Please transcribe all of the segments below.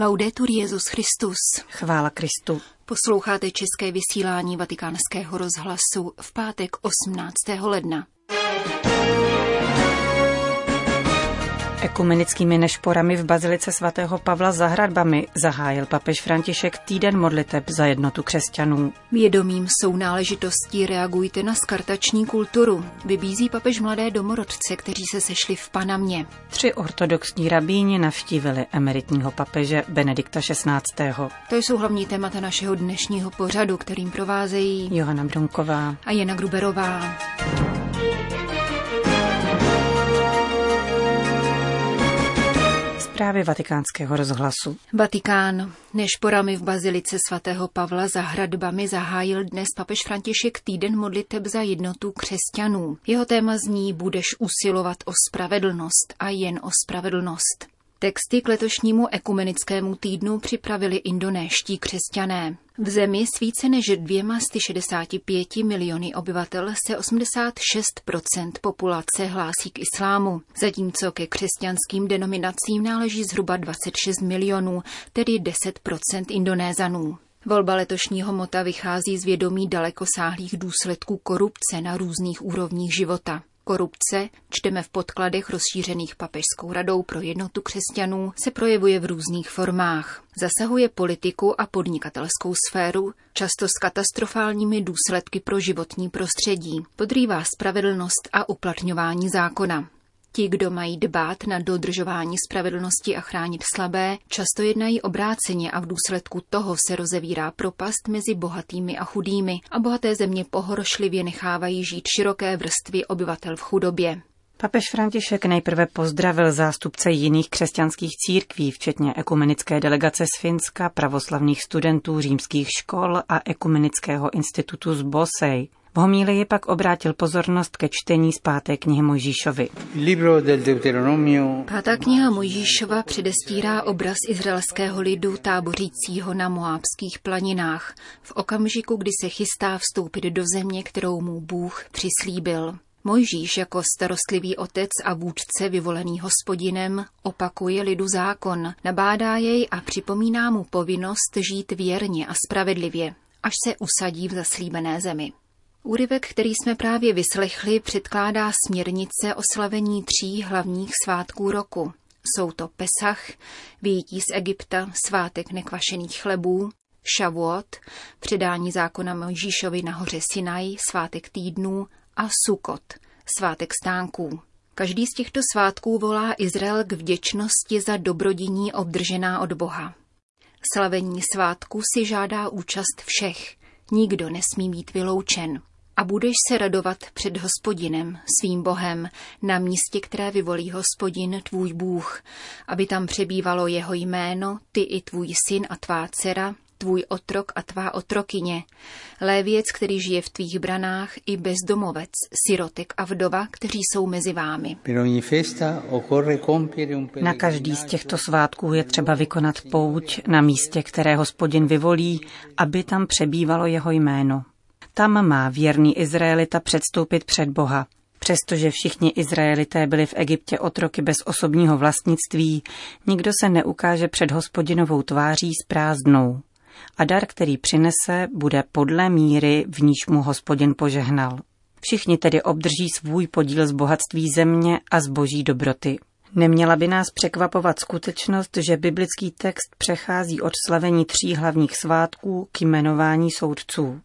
Laudetur Jezus Christus. Chvála Kristu. Posloucháte české vysílání Vatikánského rozhlasu v pátek 18. ledna. Ekumenickými nešporami v Bazilice svatého Pavla za hradbami zahájil papež František týden modliteb za jednotu křesťanů. Vědomím sounáležitostí reagujte na skartační kulturu, vybízí papež mladé domorodce, kteří se sešli v Panamě. Tři ortodoxní rabíni navštívili emeritního papeže Benedikta XVI. To jsou hlavní témata našeho dnešního pořadu, kterým provázejí Johana Bronková a Jana Gruberová. Zprávy vatikánského rozhlasu. Vatikán. Nešporami v bazilice svatého Pavla za hradbami zahájil dnes papež František týden modliteb za jednotu křesťanů. Jeho téma zní Budeš usilovat o spravedlnost a jen o spravedlnost. Texty k letošnímu ekumenickému týdnu připravili indonéští křesťané. V zemi s více než 265 miliony obyvatel se 86% populace hlásí k islámu, zatímco ke křesťanským denominacím náleží zhruba 26 milionů, tedy 10% indonézanů. Volba letošního mota vychází z vědomí dalekosáhlých důsledků korupce na různých úrovních života. Korupce, čteme v podkladech rozšířených papežskou radou pro jednotu křesťanů, se projevuje v různých formách. Zasahuje politiku a podnikatelskou sféru, často s katastrofálními důsledky pro životní prostředí. Podrývá spravedlnost a uplatňování zákona. Ti, kdo mají dbát na dodržování spravedlnosti a chránit slabé, často jednají obráceně a v důsledku toho se rozevírá propast mezi bohatými a chudými a bohaté země pohoršlivě nechávají žít široké vrstvy obyvatel v chudobě. Papež František nejprve pozdravil zástupce jiných křesťanských církví, včetně ekumenické delegace z Finska, pravoslavných studentů římských škol a ekumenického institutu z Bosej. V homílii pak obrátil pozornost ke čtení z páté knihy Mojžíšovi. Pátá kniha Mojžíšova předestírá obraz izraelského lidu tábořícího na Moábských planinách v okamžiku, kdy se chystá vstoupit do země, kterou mu Bůh přislíbil. Mojžíš jako starostlivý otec a vůdce vyvolený hospodinem opakuje lidu zákon, nabádá jej a připomíná mu povinnost žít věrně a spravedlivě, až se usadí v zaslíbené zemi. Úryvek, který jsme právě vyslechli, předkládá směrnice o slavení tří hlavních svátků roku. Jsou to Pesach, výjití z Egypta, svátek nekvašených chlebů, Šavuot, předání zákona Mojžíšovi na hoře Sinaj, svátek týdnů a Sukot, svátek stánků. Každý z těchto svátků volá Izrael k vděčnosti za dobrodiní obdržená od Boha. Slavení svátku si žádá účast všech, nikdo nesmí být vyloučen a budeš se radovat před hospodinem, svým bohem, na místě, které vyvolí hospodin, tvůj Bůh, aby tam přebývalo jeho jméno, ty i tvůj syn a tvá dcera, tvůj otrok a tvá otrokyně, lévěc, který žije v tvých branách, i bezdomovec, sirotek a vdova, kteří jsou mezi vámi. Na každý z těchto svátků je třeba vykonat pouť na místě, které hospodin vyvolí, aby tam přebývalo jeho jméno. Tam má věrný Izraelita předstoupit před Boha. Přestože všichni Izraelité byli v Egyptě otroky bez osobního vlastnictví, nikdo se neukáže před hospodinovou tváří s prázdnou. A dar, který přinese, bude podle míry, v níž mu hospodin požehnal. Všichni tedy obdrží svůj podíl z bohatství země a z boží dobroty. Neměla by nás překvapovat skutečnost, že biblický text přechází od slavení tří hlavních svátků k jmenování soudců.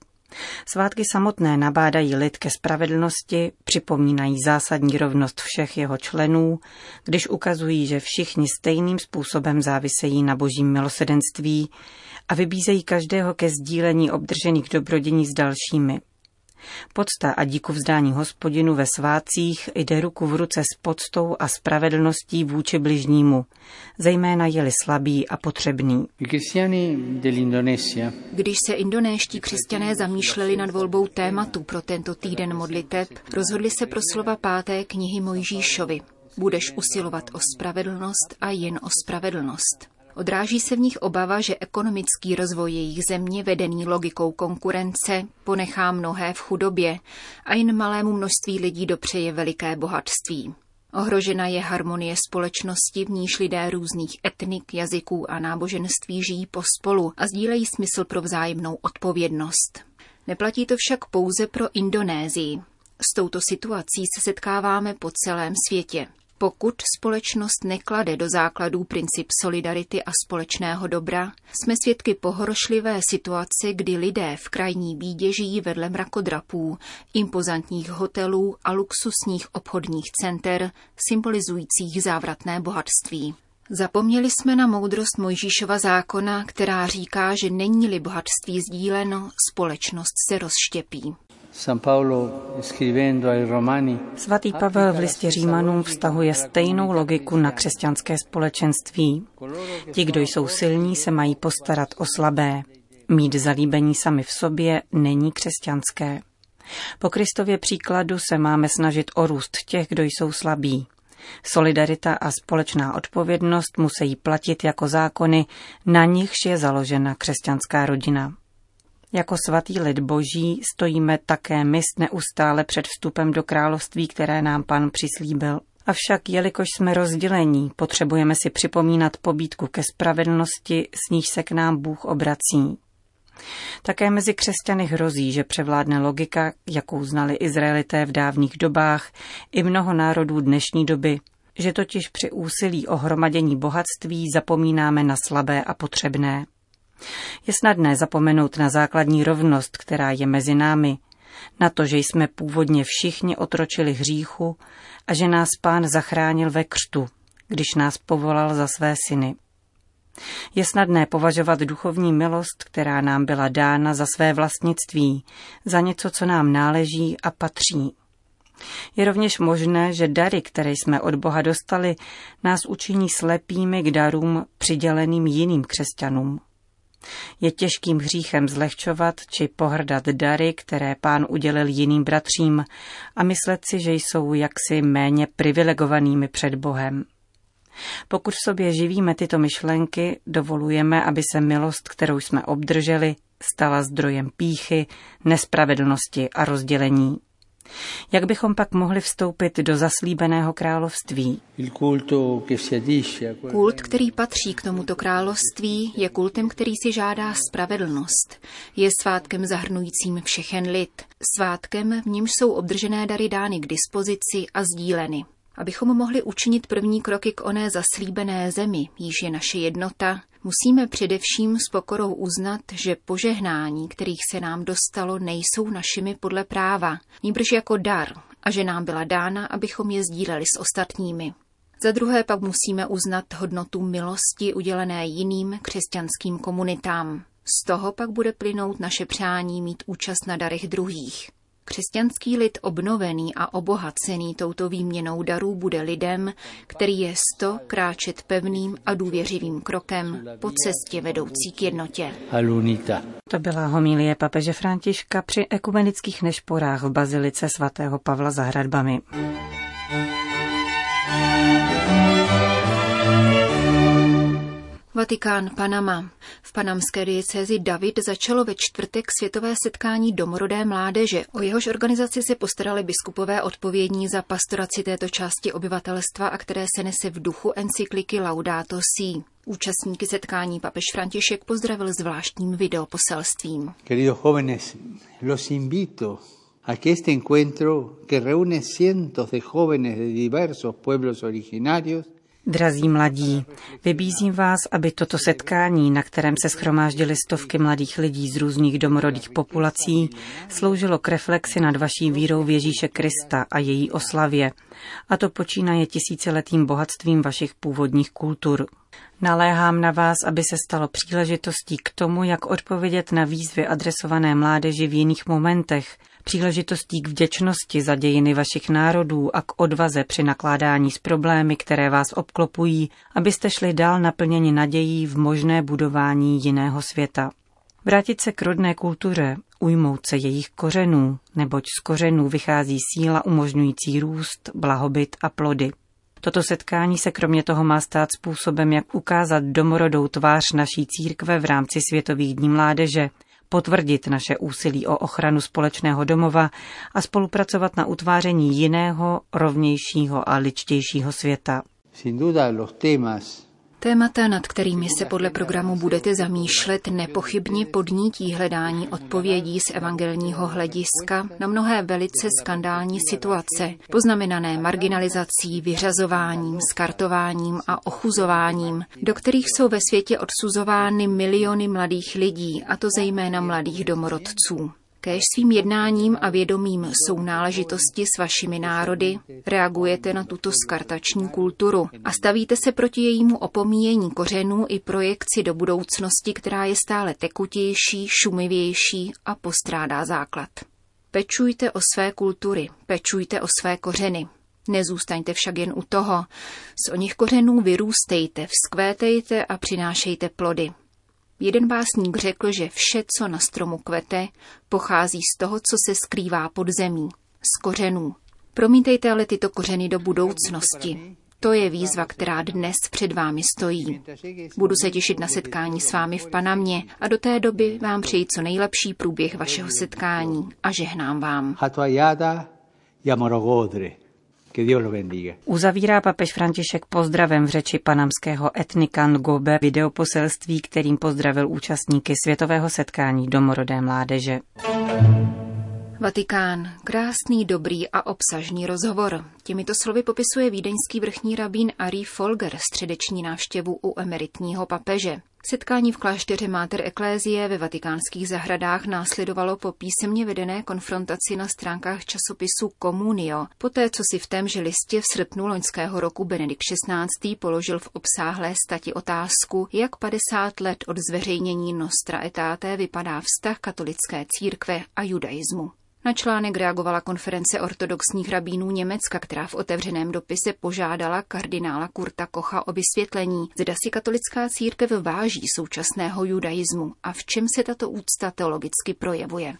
Svátky samotné nabádají lid ke spravedlnosti, připomínají zásadní rovnost všech jeho členů, když ukazují, že všichni stejným způsobem závisejí na božím milosedenství a vybízejí každého ke sdílení obdržených dobrodění s dalšími. Podsta a díku vzdání hospodinu ve svácích jde ruku v ruce s podstou a spravedlností vůči bližnímu, zejména je-li slabý a potřebný. Když se indonéští křesťané zamýšleli nad volbou tématu pro tento týden modliteb, rozhodli se pro slova páté knihy Mojžíšovi. Budeš usilovat o spravedlnost a jen o spravedlnost. Odráží se v nich obava, že ekonomický rozvoj jejich země, vedený logikou konkurence, ponechá mnohé v chudobě a jen malému množství lidí dopřeje veliké bohatství. Ohrožena je harmonie společnosti, v níž lidé různých etnik, jazyků a náboženství žijí pospolu a sdílejí smysl pro vzájemnou odpovědnost. Neplatí to však pouze pro Indonésii. S touto situací se setkáváme po celém světě. Pokud společnost neklade do základů princip solidarity a společného dobra, jsme svědky pohoršlivé situace, kdy lidé v krajní bídě žijí vedle mrakodrapů, impozantních hotelů a luxusních obchodních center, symbolizujících závratné bohatství. Zapomněli jsme na moudrost Mojžíšova zákona, která říká, že není-li bohatství sdíleno, společnost se rozštěpí. Svatý Pavel v listě Římanům vztahuje stejnou logiku na křesťanské společenství. Ti, kdo jsou silní, se mají postarat o slabé. Mít zalíbení sami v sobě není křesťanské. Po Kristově příkladu se máme snažit o růst těch, kdo jsou slabí. Solidarita a společná odpovědnost musí platit jako zákony, na nichž je založena křesťanská rodina. Jako svatý lid boží stojíme také my neustále před vstupem do království, které nám pan přislíbil. Avšak jelikož jsme rozdělení, potřebujeme si připomínat pobídku ke spravedlnosti, s níž se k nám Bůh obrací. Také mezi křesťany hrozí, že převládne logika, jakou znali Izraelité v dávných dobách i mnoho národů dnešní doby, že totiž při úsilí o hromadění bohatství zapomínáme na slabé a potřebné. Je snadné zapomenout na základní rovnost, která je mezi námi, na to, že jsme původně všichni otročili hříchu a že nás pán zachránil ve křtu, když nás povolal za své syny. Je snadné považovat duchovní milost, která nám byla dána za své vlastnictví, za něco, co nám náleží a patří. Je rovněž možné, že dary, které jsme od Boha dostali, nás učiní slepými k darům přiděleným jiným křesťanům. Je těžkým hříchem zlehčovat či pohrdat dary, které pán udělil jiným bratřím a myslet si, že jsou jaksi méně privilegovanými před Bohem. Pokud v sobě živíme tyto myšlenky, dovolujeme, aby se milost, kterou jsme obdrželi, stala zdrojem píchy, nespravedlnosti a rozdělení. Jak bychom pak mohli vstoupit do zaslíbeného království? Kult, který patří k tomuto království, je kultem, který si žádá spravedlnost. Je svátkem zahrnujícím všechen lid. Svátkem, v němž jsou obdržené dary dány k dispozici a sdíleny. Abychom mohli učinit první kroky k oné zaslíbené zemi, již je naše jednota, musíme především s pokorou uznat, že požehnání, kterých se nám dostalo, nejsou našimi podle práva, níbrž jako dar, a že nám byla dána, abychom je sdíleli s ostatními. Za druhé pak musíme uznat hodnotu milosti udělené jiným křesťanským komunitám. Z toho pak bude plynout naše přání mít účast na darech druhých. Křesťanský lid obnovený a obohacený touto výměnou darů bude lidem, který je sto kráčet pevným a důvěřivým krokem po cestě vedoucí k jednotě. To byla homilie papeže Františka při ekumenických nešporách v bazilice svatého Pavla za hradbami. Vatikán, Panama. V panamské diecézi David začalo ve čtvrtek světové setkání domorodé mládeže. O jehož organizaci se postarali biskupové odpovědní za pastoraci této části obyvatelstva a které se nese v duchu encykliky Laudato Si. Účastníky setkání papež František pozdravil zvláštním videoposelstvím. Queridos jóvenes, los invito a que este encuentro, que reúne cientos de jóvenes de diversos pueblos originarios, Drazí mladí, vybízím vás, aby toto setkání, na kterém se schromáždili stovky mladých lidí z různých domorodých populací, sloužilo k reflexi nad vaší vírou v Ježíše Krista a její oslavě, a to počínaje tisíciletým bohatstvím vašich původních kultur. Naléhám na vás, aby se stalo příležitostí k tomu, jak odpovědět na výzvy adresované mládeži v jiných momentech, příležitostí k vděčnosti za dějiny vašich národů a k odvaze při nakládání s problémy, které vás obklopují, abyste šli dál naplněni nadějí v možné budování jiného světa. Vrátit se k rodné kultuře, ujmout se jejich kořenů, neboť z kořenů vychází síla umožňující růst, blahobyt a plody. Toto setkání se kromě toho má stát způsobem, jak ukázat domorodou tvář naší církve v rámci Světových dní mládeže, potvrdit naše úsilí o ochranu společného domova a spolupracovat na utváření jiného, rovnějšího a ličtějšího světa. Sin duda los temas Témata, nad kterými se podle programu budete zamýšlet, nepochybně podnítí hledání odpovědí z evangelního hlediska na mnohé velice skandální situace, poznamenané marginalizací, vyřazováním, skartováním a ochuzováním, do kterých jsou ve světě odsuzovány miliony mladých lidí, a to zejména mladých domorodců. Kéž svým jednáním a vědomím sounáležitosti s vašimi národy reagujete na tuto skartační kulturu a stavíte se proti jejímu opomíjení kořenů i projekci do budoucnosti, která je stále tekutější, šumivější a postrádá základ. Pečujte o své kultury, pečujte o své kořeny. Nezůstaňte však jen u toho. Z o nich kořenů vyrůstejte, vzkvétejte a přinášejte plody. Jeden básník řekl, že vše, co na stromu kvete, pochází z toho, co se skrývá pod zemí, z kořenů. Promítejte ale tyto kořeny do budoucnosti. To je výzva, která dnes před vámi stojí. Budu se těšit na setkání s vámi v Panamě a do té doby vám přeji co nejlepší průběh vašeho setkání a žehnám vám. Uzavírá papež František pozdravem v řeči panamského etnika Ngobe videoposelství, kterým pozdravil účastníky světového setkání domorodé mládeže. Vatikán. Krásný, dobrý a obsažný rozhovor. Těmito slovy popisuje vídeňský vrchní rabín Ari Folger středeční návštěvu u emeritního papeže. Setkání v klášteře Mater Ecclesiae ve vatikánských zahradách následovalo po písemně vedené konfrontaci na stránkách časopisu Communio, poté co si v témže listě v srpnu loňského roku Benedikt XVI. položil v obsáhlé stati otázku, jak 50 let od zveřejnění Nostra Etate vypadá vztah katolické církve a judaismu. Na článek reagovala konference ortodoxních rabínů Německa, která v otevřeném dopise požádala kardinála Kurta Kocha o vysvětlení, zda si katolická církev váží současného judaismu a v čem se tato úcta teologicky projevuje.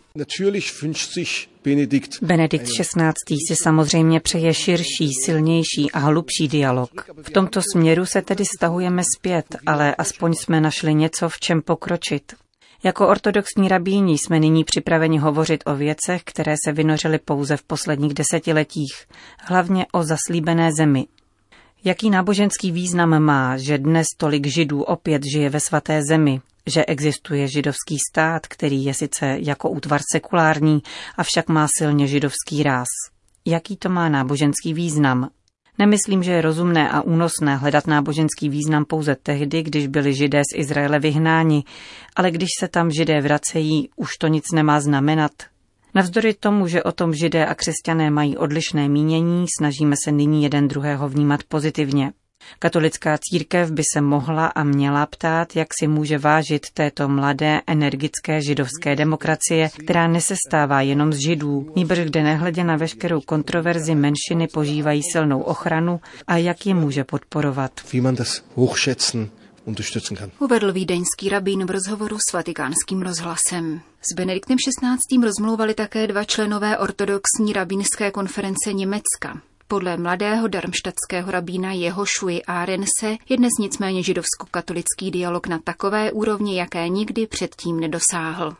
Benedikt XVI. si samozřejmě přeje širší, silnější a hlubší dialog. V tomto směru se tedy stahujeme zpět, ale aspoň jsme našli něco, v čem pokročit. Jako ortodoxní rabíni jsme nyní připraveni hovořit o věcech, které se vynořily pouze v posledních desetiletích, hlavně o zaslíbené zemi. Jaký náboženský význam má, že dnes tolik židů opět žije ve svaté zemi, že existuje židovský stát, který je sice jako útvar sekulární, avšak má silně židovský ráz. Jaký to má náboženský význam Nemyslím, že je rozumné a únosné hledat náboženský význam pouze tehdy, když byli židé z Izraele vyhnáni, ale když se tam židé vracejí, už to nic nemá znamenat. Navzdory tomu, že o tom židé a křesťané mají odlišné mínění, snažíme se nyní jeden druhého vnímat pozitivně. Katolická církev by se mohla a měla ptát, jak si může vážit této mladé, energické židovské demokracie, která nesestává jenom z židů, níbrž kde nehledě na veškerou kontroverzi menšiny požívají silnou ochranu a jak je může podporovat. Uvedl vídeňský rabín v rozhovoru s vatikánským rozhlasem. S Benediktem XVI. rozmluvali také dva členové ortodoxní rabínské konference Německa. Podle mladého darmštatského rabína Jehošuji Arense je dnes nicméně židovsko-katolický dialog na takové úrovni, jaké nikdy předtím nedosáhl.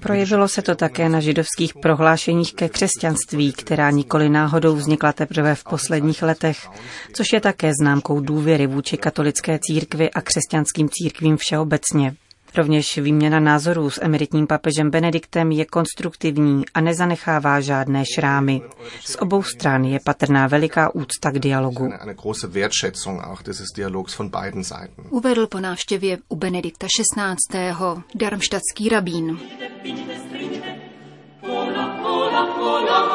Projevilo se to také na židovských prohlášeních ke křesťanství, která nikoli náhodou vznikla teprve v posledních letech, což je také známkou důvěry vůči katolické církvi a křesťanským církvím všeobecně. Rovněž výměna názorů s emeritním papežem Benediktem je konstruktivní a nezanechává žádné šrámy. Z obou stran je patrná veliká úcta k dialogu. Uvedl po návštěvě u Benedikta XVI. darmštatský rabín. Pola, pola, pola,